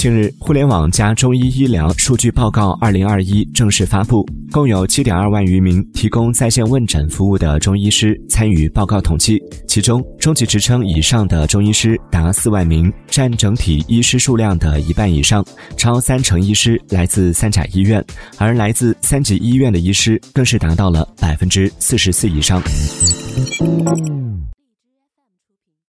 近日互联网加中医医疗数据报告二零二一正式发布共有七点二万余名提供在线问诊服务的中医师参与报告统计其中中级职称以上的中医师达四万名占整体医师数量的一半以上超三成医师来自三甲医院而来自三级医院的医师更是达到了百分之四十四以上。